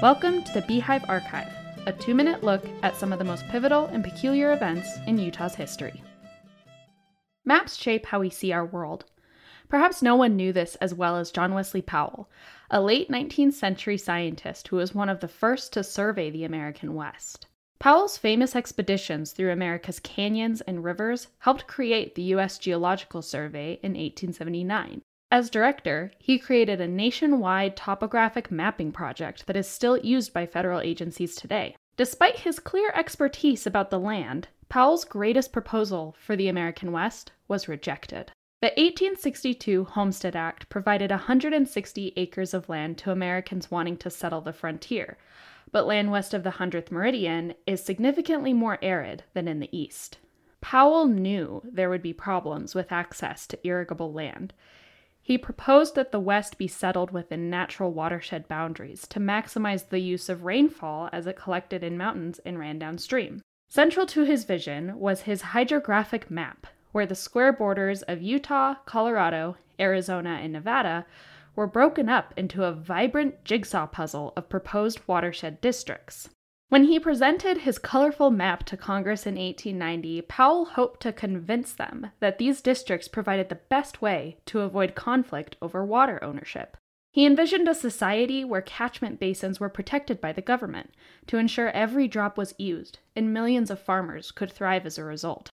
Welcome to the Beehive Archive, a two minute look at some of the most pivotal and peculiar events in Utah's history. Maps shape how we see our world. Perhaps no one knew this as well as John Wesley Powell, a late 19th century scientist who was one of the first to survey the American West. Powell's famous expeditions through America's canyons and rivers helped create the U.S. Geological Survey in 1879. As director, he created a nationwide topographic mapping project that is still used by federal agencies today. Despite his clear expertise about the land, Powell's greatest proposal for the American West was rejected. The 1862 Homestead Act provided 160 acres of land to Americans wanting to settle the frontier, but land west of the 100th meridian is significantly more arid than in the east. Powell knew there would be problems with access to irrigable land. He proposed that the West be settled within natural watershed boundaries to maximize the use of rainfall as it collected in mountains and ran downstream. Central to his vision was his hydrographic map, where the square borders of Utah, Colorado, Arizona, and Nevada were broken up into a vibrant jigsaw puzzle of proposed watershed districts. When he presented his colorful map to Congress in 1890, Powell hoped to convince them that these districts provided the best way to avoid conflict over water ownership. He envisioned a society where catchment basins were protected by the government to ensure every drop was used, and millions of farmers could thrive as a result.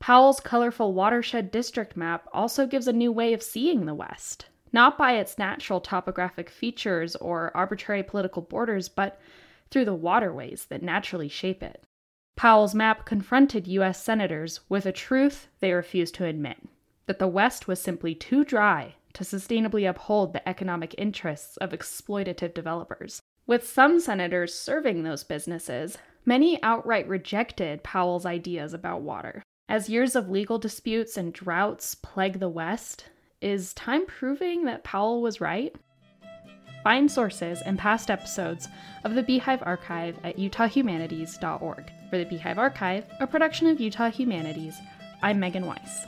Powell's colorful watershed district map also gives a new way of seeing the West, not by its natural topographic features or arbitrary political borders, but through the waterways that naturally shape it. Powell's map confronted U.S. senators with a truth they refused to admit that the West was simply too dry to sustainably uphold the economic interests of exploitative developers. With some senators serving those businesses, many outright rejected Powell's ideas about water. As years of legal disputes and droughts plague the West, is time proving that Powell was right? Find sources and past episodes of the Beehive Archive at utahhumanities.org. For the Beehive Archive, a production of Utah Humanities, I'm Megan Weiss.